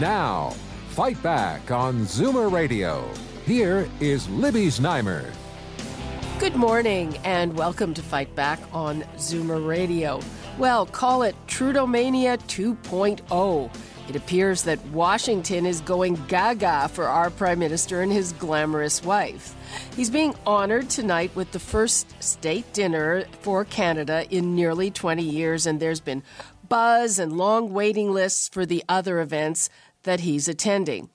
Now, Fight Back on Zoomer Radio. Here is Libby Znaimer. Good morning and welcome to Fight Back on Zoomer Radio. Well, call it Trudeaumania 2.0. It appears that Washington is going gaga for our Prime Minister and his glamorous wife. He's being honored tonight with the first state dinner for Canada in nearly 20 years, and there's been buzz and long waiting lists for the other events that he's attending.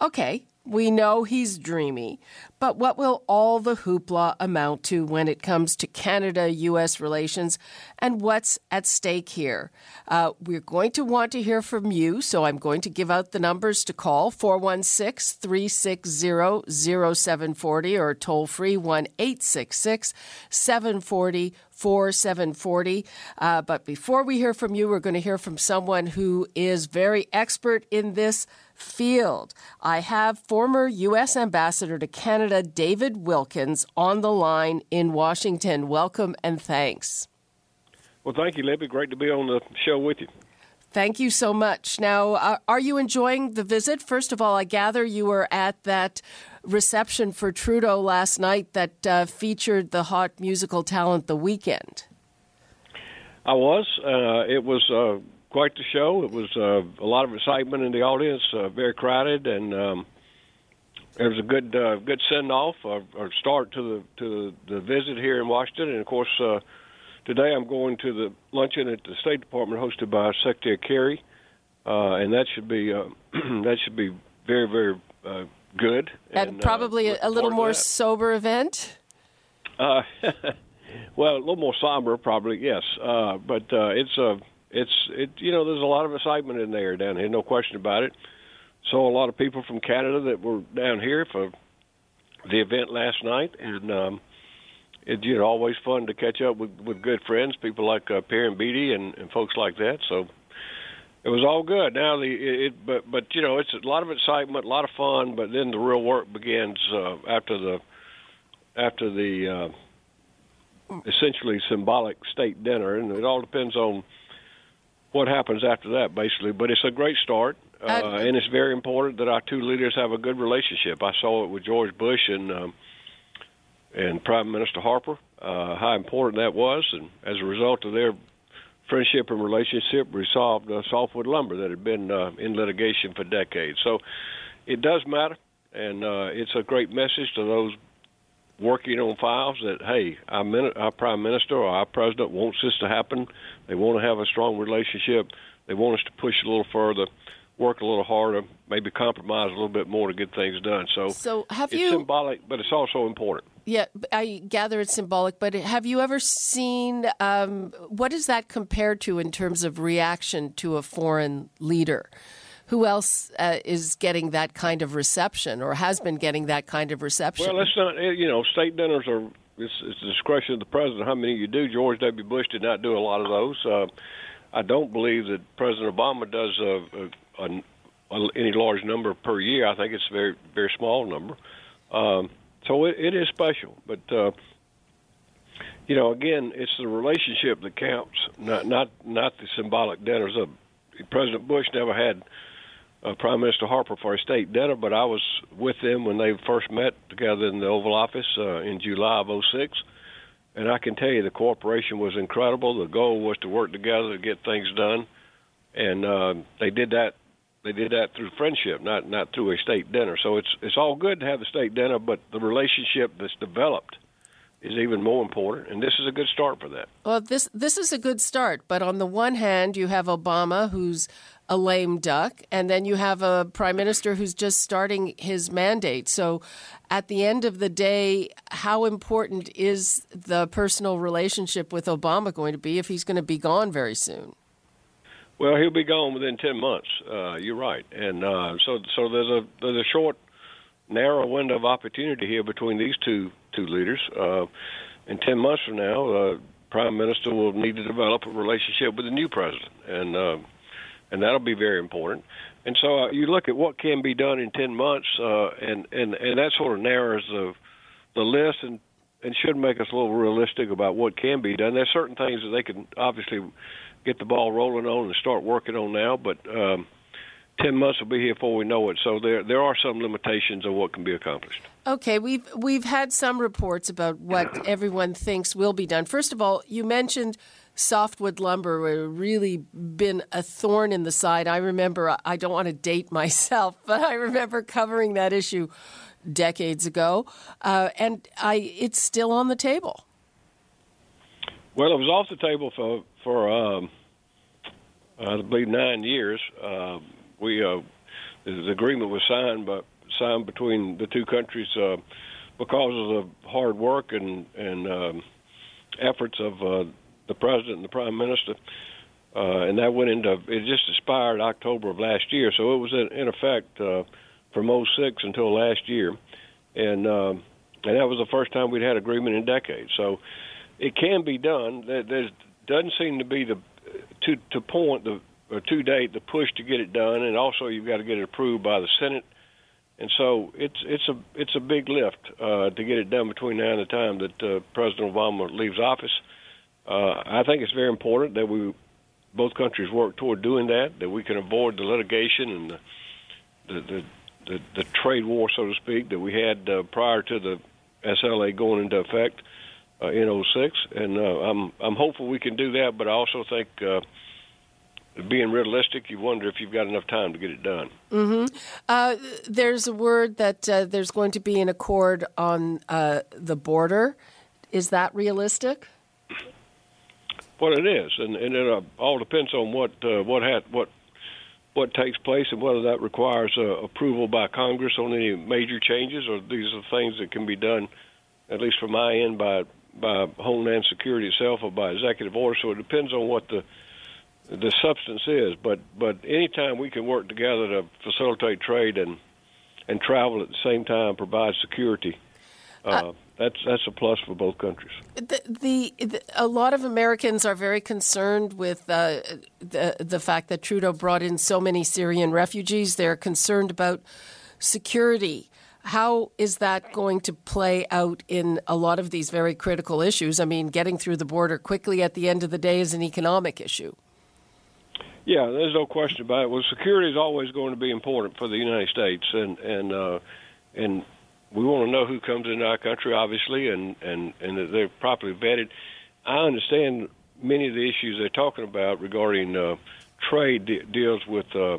Okay, we know he's dreamy, but what will all the hoopla amount to when it comes to Canada US relations and what's at stake here? Uh, we're going to want to hear from you, so I'm going to give out the numbers to call 416 360 0740 or toll free 1 866 740 4740. Uh, but before we hear from you, we're going to hear from someone who is very expert in this field. I have former U.S. Ambassador to Canada, David Wilkins, on the line in Washington. Welcome and thanks. Well, thank you, Libby. Great to be on the show with you. Thank you so much. Now, uh, are you enjoying the visit? First of all, I gather you were at that reception for Trudeau last night that uh, featured the hot musical talent The Weeknd. I was. Uh, it was uh, quite the show. It was uh, a lot of excitement in the audience, uh, very crowded, and um, it was a good uh, good send off or, or start to the to the visit here in Washington. And of course, uh, today I'm going to the luncheon at the State Department hosted by Secretary Kerry, uh, and that should be uh, that should be very very uh, good. And, and probably uh, a little more sober event. Uh, well, a little more somber, probably yes. Uh, but uh, it's a it's it you know there's a lot of excitement in there down here, no question about it. Saw a lot of people from Canada that were down here for the event last night, and um, it's you know always fun to catch up with with good friends, people like uh, Perrin Beatty and, and folks like that. So it was all good. Now the it, it but but you know it's a lot of excitement, a lot of fun, but then the real work begins uh, after the after the uh, essentially symbolic state dinner, and it all depends on what happens after that, basically. But it's a great start, uh, Uh, and it's very important that our two leaders have a good relationship. I saw it with George Bush and um, and Prime Minister Harper, uh, how important that was, and as a result of their friendship and relationship, resolved uh, softwood lumber that had been uh, in litigation for decades. So it does matter, and uh, it's a great message to those working on files that hey, our, min- our prime minister or our president wants this to happen. They want to have a strong relationship. They want us to push a little further, work a little harder, maybe compromise a little bit more to get things done. So, So have it's you? symbolic, but it's also important. Yeah, I gather it's symbolic, but have you ever seen um, what is that compared to in terms of reaction to a foreign leader? Who else uh, is getting that kind of reception or has been getting that kind of reception? Well, that's not you know state dinners are it's, it's the discretion of the president how many you do. George W. Bush did not do a lot of those. Uh, I don't believe that President Obama does a, a, a, any large number per year. I think it's a very very small number. Um, so it, it is special, but uh, you know, again, it's the relationship that counts, not not not the symbolic dinners. Uh, President Bush never had uh, Prime Minister Harper for a state dinner, but I was with them when they first met together in the Oval Office uh, in July of '06, and I can tell you the cooperation was incredible. The goal was to work together to get things done, and uh, they did that. They did that through friendship, not not through a state dinner. So it's it's all good to have the state dinner, but the relationship that's developed is even more important, and this is a good start for that. Well, this this is a good start, but on the one hand, you have Obama, who's a lame duck, and then you have a prime minister who's just starting his mandate. So, at the end of the day, how important is the personal relationship with Obama going to be if he's going to be gone very soon? Well, he'll be gone within ten months. Uh, you're right, and uh, so so there's a there's a short, narrow window of opportunity here between these two two leaders. Uh, in ten months from now, uh, Prime Minister will need to develop a relationship with the new president, and uh, and that'll be very important. And so uh, you look at what can be done in ten months, uh, and and and that sort of narrows the the list and and should make us a little realistic about what can be done. There's certain things that they can obviously get the ball rolling on and start working on now, but um, ten months will be here before we know it. So there there are some limitations on what can be accomplished. Okay, we've we've had some reports about what everyone thinks will be done. First of all, you mentioned softwood lumber really been a thorn in the side. I remember I don't want to date myself, but I remember covering that issue decades ago, uh, and I it's still on the table. Well, it was off the table for for um, I believe nine years. Uh, we uh, the agreement was signed by signed between the two countries uh, because of the hard work and and um, efforts of uh, the president and the prime minister. Uh, and that went into it just expired October of last year, so it was in, in effect uh, from 06 until last year, and uh, and that was the first time we'd had agreement in decades. So it can be done. There doesn't seem to be the to to point the or to date the push to get it done, and also you've got to get it approved by the Senate. And so it's it's a it's a big lift uh, to get it done between now and the time that uh, President Obama leaves office. Uh, I think it's very important that we both countries work toward doing that, that we can avoid the litigation and the the the, the, the trade war, so to speak, that we had uh, prior to the SLA going into effect uh, in 06. And uh, I'm I'm hopeful we can do that, but I also think. Uh, being realistic, you wonder if you've got enough time to get it done. Mm-hmm. Uh, there's a word that uh, there's going to be an accord on uh, the border. Is that realistic? Well, it is, and and it uh, all depends on what uh, what had what what takes place and whether that requires uh, approval by Congress on any major changes, or these are things that can be done, at least from my end, by by Homeland Security itself or by executive order. So it depends on what the the substance is. But but anytime we can work together to facilitate trade and and travel at the same time, provide security. Uh, that's that's a plus for both countries. The, the, the a lot of Americans are very concerned with uh, the the fact that Trudeau brought in so many Syrian refugees. They're concerned about security. How is that going to play out in a lot of these very critical issues? I mean, getting through the border quickly at the end of the day is an economic issue. Yeah, there's no question about it. Well, security is always going to be important for the United States, and and uh, and we want to know who comes into our country, obviously, and and and that they're properly vetted. I understand many of the issues they're talking about regarding uh, trade de- deals with uh,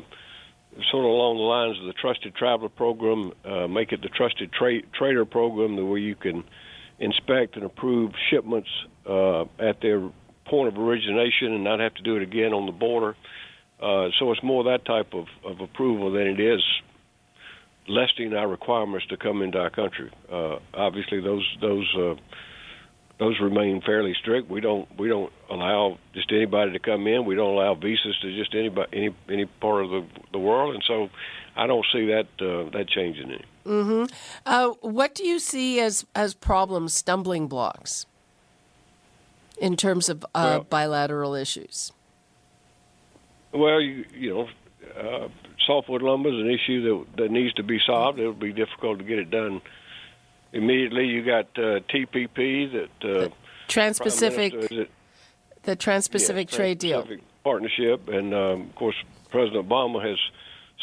sort of along the lines of the Trusted Traveler program, uh, make it the Trusted Tra- Trader program, where you can inspect and approve shipments uh, at their point of origination and not have to do it again on the border. Uh, so it's more that type of, of approval than it is lessening our requirements to come into our country. Uh, obviously, those those uh, those remain fairly strict. We don't we don't allow just anybody to come in. We don't allow visas to just anybody any any part of the the world, and so I don't see that uh, that changing any. Mm-hmm. Uh, what do you see as as problems, stumbling blocks, in terms of uh, well, bilateral issues? Well, you you know. Softwood lumber is an issue that that needs to be solved. It'll be difficult to get it done immediately. You got uh, TPP that uh, Trans-Pacific, the Trans-Pacific yeah, Trade Deal partnership, and um, of course President Obama has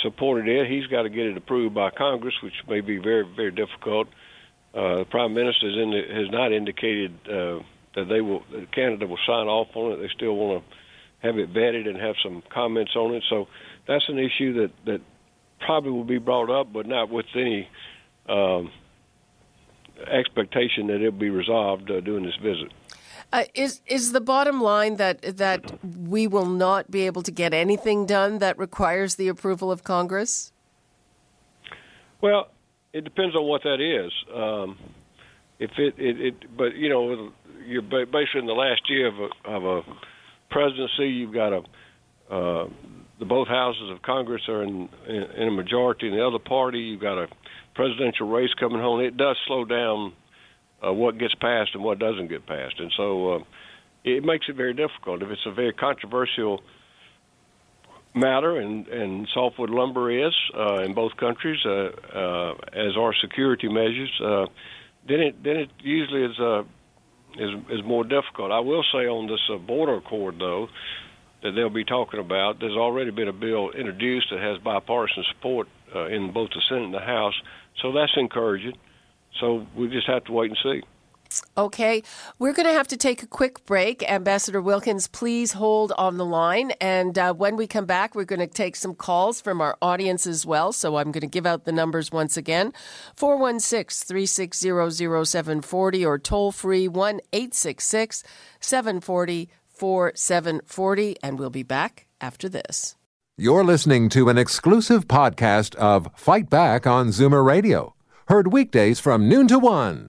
supported it. He's got to get it approved by Congress, which may be very very difficult. Uh, the Prime Minister the, has not indicated uh, that they will that Canada will sign off on it. They still want to have it vetted and have some comments on it. So that's an issue that that probably will be brought up, but not with any um, expectation that it'll be resolved uh, during this visit. Uh, is is the bottom line that that we will not be able to get anything done that requires the approval of Congress? Well, it depends on what that is. Um, if it, it, it, but you know, you're basically in the last year of a, of a presidency, you've got a uh, the both houses of Congress are in, in, in a majority in the other party. You've got a presidential race coming home. It does slow down uh, what gets passed and what doesn't get passed, and so uh, it makes it very difficult. If it's a very controversial matter, and, and softwood lumber is uh, in both countries, uh, uh, as are security measures, uh, then it then it usually is uh, is is more difficult. I will say on this uh, border accord though that they'll be talking about, there's already been a bill introduced that has bipartisan support uh, in both the Senate and the House, so that's encouraging. So we just have to wait and see. Okay, we're going to have to take a quick break. Ambassador Wilkins, please hold on the line. And uh, when we come back, we're going to take some calls from our audience as well. So I'm going to give out the numbers once again 416 360 0740 or toll free 1 866 740 4740. And we'll be back after this. You're listening to an exclusive podcast of Fight Back on Zoomer Radio, heard weekdays from noon to one.